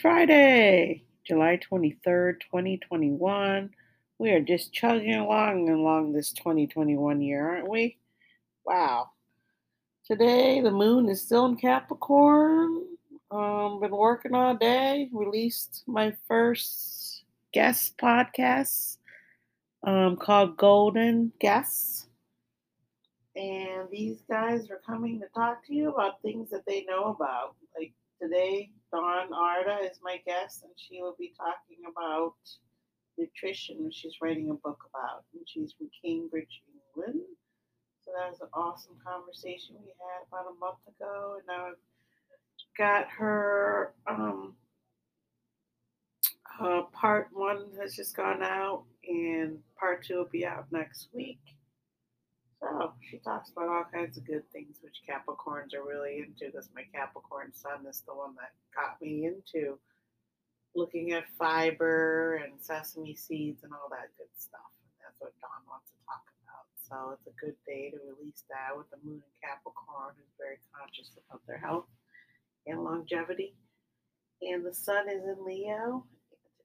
Friday, July 23rd, 2021. We are just chugging along along this 2021 year, aren't we? Wow. Today, the moon is still in Capricorn. Um, been working all day. Released my first guest podcast um, called Golden Guests. And these guys are coming to talk to you about things that they know about. Like today, Dawn Arda is my guest, and she will be talking about nutrition, which she's writing a book about. And she's from Cambridge, England. So that was an awesome conversation we had about a month ago. And now I've got her um, uh, part one has just gone out, and part two will be out next week. So she talks about all kinds of good things, which Capricorns are really into. Because my Capricorn sun is the one that got me into looking at fiber and sesame seeds and all that good stuff. And that's what Dawn wants to talk about. So it's a good day to release that with the moon in Capricorn, who's very conscious about their health and longevity. And the sun is in Leo.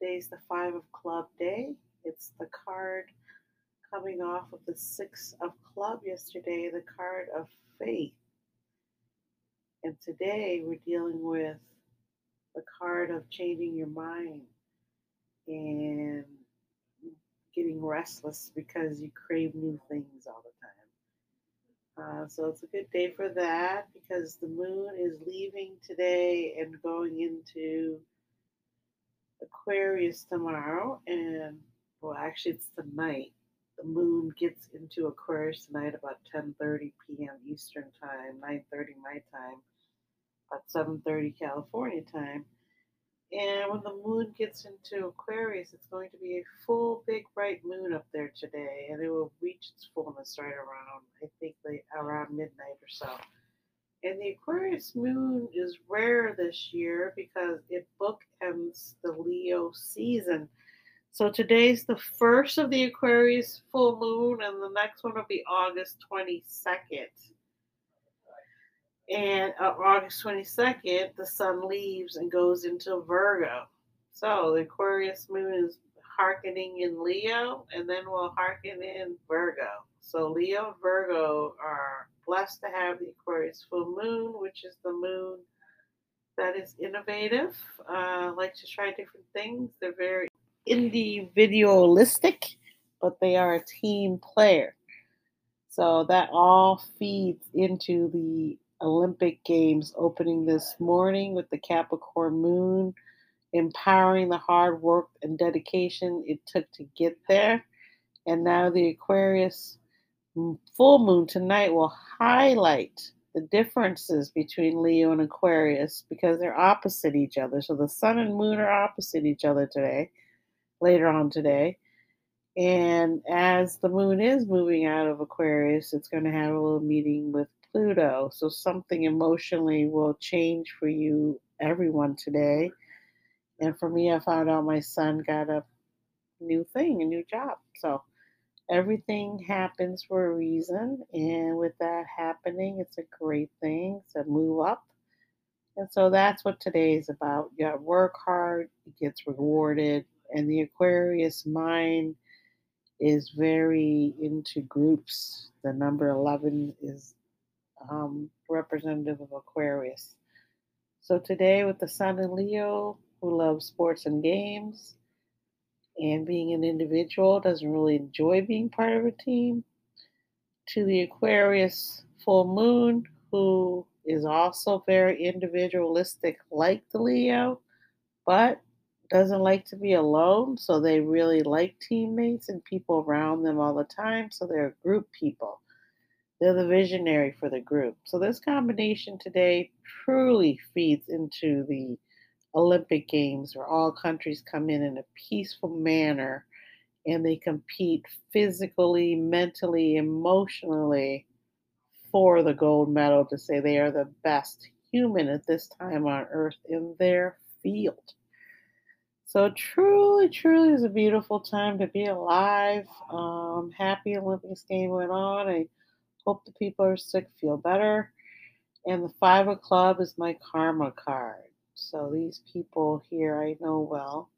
Today's the five of club day. It's the card coming off of the six of club yesterday, the card of faith. And today we're dealing with the card of changing your mind and getting restless because you crave new things all the time. Uh, so it's a good day for that because the moon is leaving today and going into Aquarius tomorrow. And well, actually, it's tonight. The moon gets into Aquarius tonight about 10:30 p.m. Eastern time, 9:30 my time, about 7:30 California time. And when the moon gets into Aquarius, it's going to be a full, big, bright moon up there today, and it will reach its fullness right around, I think, around midnight or so. And the Aquarius moon is rare this year because it bookends the Leo season. So today's the first of the Aquarius full moon, and the next one will be August 22nd. And uh, August 22nd, the sun leaves and goes into Virgo. So the Aquarius moon is hearkening in Leo, and then we'll hearken in Virgo. So Leo and Virgo are blessed to have the Aquarius full moon, which is the moon that is innovative, uh, like to try different things. They're very individualistic, but they are a team player. So that all feeds into the Olympic Games opening this morning with the Capricorn moon, empowering the hard work and dedication it took to get there. And now the Aquarius full moon tonight will highlight the differences between Leo and Aquarius because they're opposite each other. So the sun and moon are opposite each other today, later on today. Mm-hmm. And as the moon is moving out of Aquarius, it's going to have a little meeting with Pluto. So something emotionally will change for you, everyone today. And for me, I found out my son got a new thing, a new job. So everything happens for a reason. And with that happening, it's a great thing to move up. And so that's what today is about. You got to work hard, it gets rewarded. And the Aquarius mind is very into groups. The number 11 is um, representative of Aquarius. So today, with the Sun in Leo, who loves sports and games, and being an individual, doesn't really enjoy being part of a team, to the Aquarius full moon, who is also very individualistic, like the Leo, but doesn't like to be alone. So they really like teammates and people around them all the time. So they're group people. They're the visionary for the group. So this combination today truly feeds into the Olympic Games where all countries come in in a peaceful manner and they compete physically, mentally, emotionally for the gold medal to say they are the best human at this time on earth in their field. So truly, truly is a beautiful time to be alive. Um, happy Olympics game went on. I Hope the people are sick feel better. And the Five of Club is my karma card. So these people here I know well.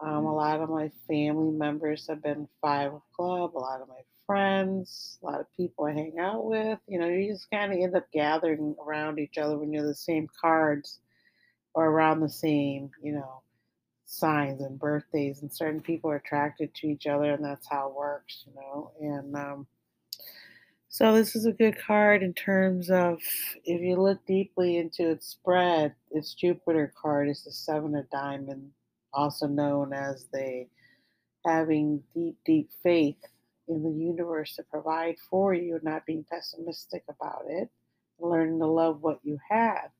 Um, a lot of my family members have been Five of Club, a lot of my friends, a lot of people I hang out with. You know, you just kind of end up gathering around each other when you're the same cards or around the same, you know, signs and birthdays. And certain people are attracted to each other, and that's how it works, you know. And um, so this is a good card in terms of if you look deeply into its spread, its Jupiter card is the Seven of Diamond, also known as the having deep, deep faith in the universe to provide for you, not being pessimistic about it, learning to love what you have.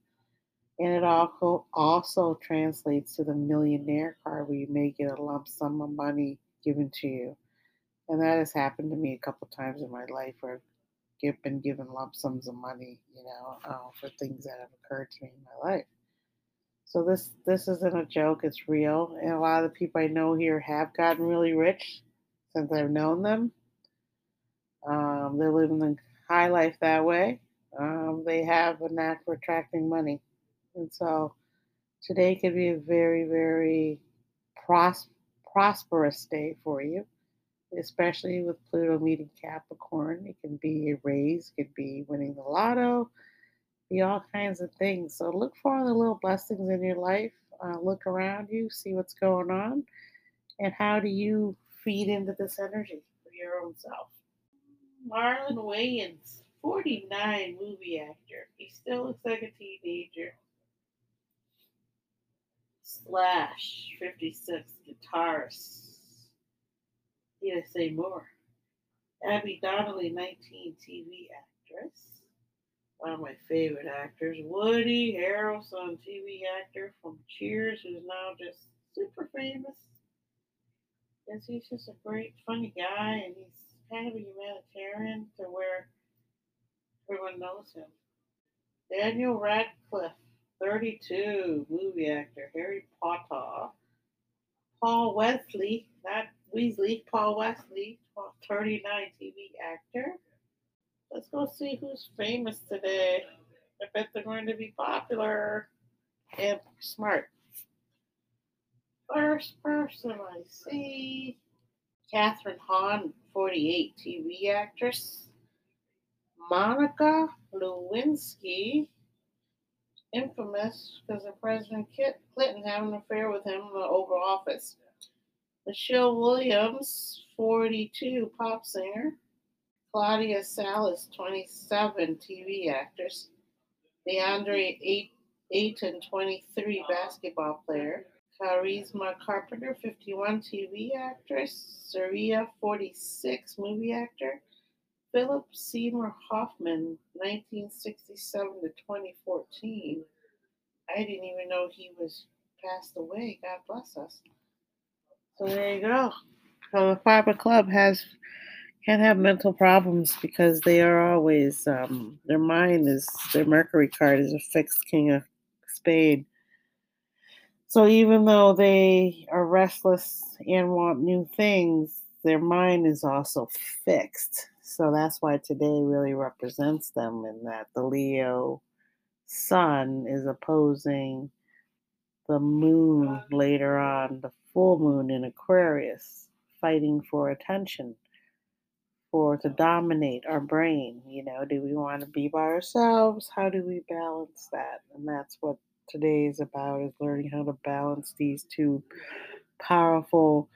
And it also also translates to the millionaire card where you may get a lump sum of money given to you. And that has happened to me a couple times in my life where I've been given lump sums of money, you know, uh, for things that have occurred to me in my life. So this this isn't a joke; it's real. And a lot of the people I know here have gotten really rich since I've known them. Um, they're living the high life that way. Um, they have a knack for attracting money. And so today could be a very, very pros- prosperous day for you, especially with Pluto meeting Capricorn. It can be a raise, it could be winning the lotto, be all kinds of things. So look for the little blessings in your life. Uh, look around you, see what's going on, and how do you feed into this energy for your own self. Marlon Wayans, 49 movie actor. He still looks like a teenager. Slash, 56, guitarist. Need I say more? Abby Donnelly, 19, TV actress. One of my favorite actors. Woody Harrelson, TV actor from Cheers, who's now just super famous. Because he's just a great, funny guy, and he's kind of a humanitarian to where everyone knows him. Daniel Radcliffe, 32, movie actor, Harry Potter. Paul Wesley, not Weasley, Paul Wesley, 39, TV actor. Let's go see who's famous today. I bet they're going to be popular and smart. First person I see, Kathryn Hahn, 48, TV actress. Monica Lewinsky, infamous because of President Clinton having an affair with him in the Oval Office. Michelle Williams, 42, pop singer. Claudia Salas, 27, TV actress. DeAndre Ayton, 23, basketball player. Charisma Carpenter, 51, TV actress. Saria, 46, movie actor. Philip Seymour Hoffman, 1967 to 2014. I didn't even know he was passed away. God bless us. So there you go. So the Five of Club has can have mental problems because they are always um, their mind is their Mercury card is a fixed King of Spade. So even though they are restless and want new things, their mind is also fixed. So that's why today really represents them in that the Leo sun is opposing the moon later on, the full moon in Aquarius, fighting for attention, for to dominate our brain. You know, do we want to be by ourselves? How do we balance that? And that's what today is about is learning how to balance these two powerful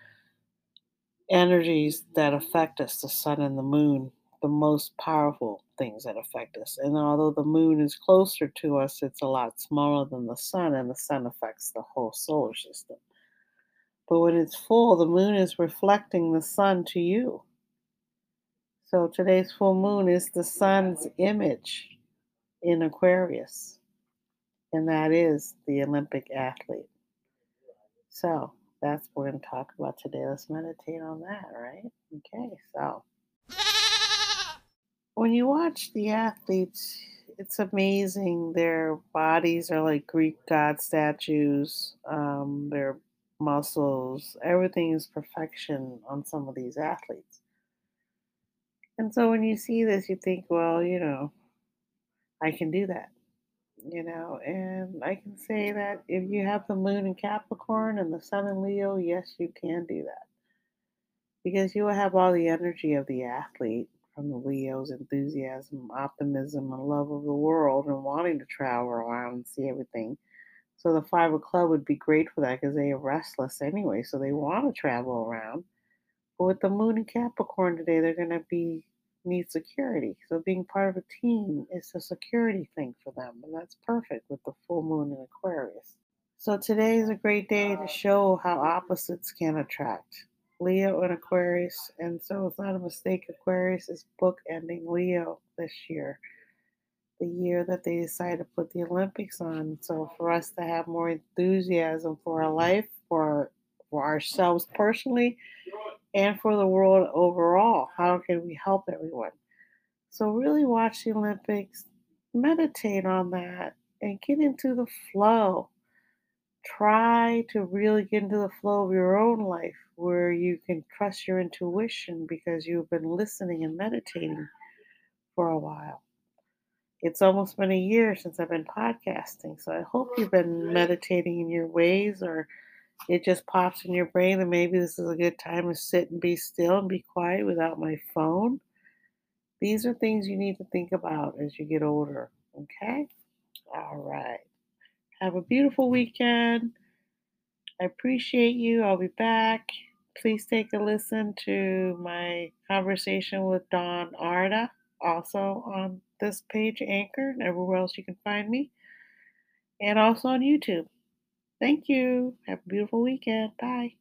energies that affect us, the sun and the moon, the most powerful things that affect us. And although the moon is closer to us, it's a lot smaller than the sun, and the sun affects the whole solar system. But when it's full, the moon is reflecting the sun to you. So today's full moon is the sun's image in Aquarius, and that is the Olympic athlete. So that's what we're going to talk about today. Let's meditate on that, right? Okay, so when you watch the athletes, it's amazing. Their bodies are like Greek god statues, um, their muscles, everything is perfection on some of these athletes. And so when you see this, you think, well, you know, I can do that. You know, and I can say that if you have the moon in Capricorn and the sun in Leo, yes, you can do that. Because you will have all the energy of the athlete from the Leo's enthusiasm, optimism, and love of the world and wanting to travel around and see everything. So the five of club would be great for that because they are restless anyway, so they want to travel around. But with the moon in Capricorn today, they're going to be need security. So being part of a team is a security thing for them, and that's perfect with the full moon in Aquarius. So today is a great day to show how opposites can attract. Leo and Aquarius, and so it's not a mistake. Aquarius is book ending Leo this year, the year that they decided to put the Olympics on. So for us to have more enthusiasm for our life, for for ourselves personally, and for the world overall, how can we help everyone? So really watch the Olympics, meditate on that, and get into the flow try to really get into the flow of your own life where you can trust your intuition because you've been listening and meditating for a while. It's almost been a year since I've been podcasting, so I hope you've been meditating in your ways or it just pops in your brain and maybe this is a good time to sit and be still and be quiet without my phone. These are things you need to think about as you get older, okay? All right. Have a beautiful weekend. I appreciate you. I'll be back. Please take a listen to my conversation with Dawn Arda, also on this page, Anchor, and everywhere else you can find me, and also on YouTube. Thank you. Have a beautiful weekend. Bye.